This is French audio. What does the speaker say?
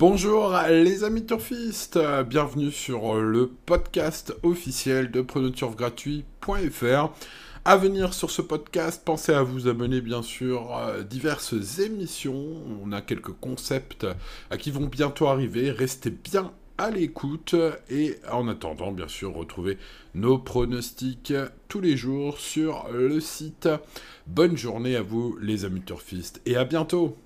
Bonjour les amis turfistes, bienvenue sur le podcast officiel de pronoturfgratuit.fr. À venir sur ce podcast, pensez à vous abonner bien sûr à diverses émissions. On a quelques concepts euh, qui vont bientôt arriver. Restez bien à l'écoute et en attendant bien sûr retrouvez nos pronostics tous les jours sur le site. Bonne journée à vous les amis turfistes et à bientôt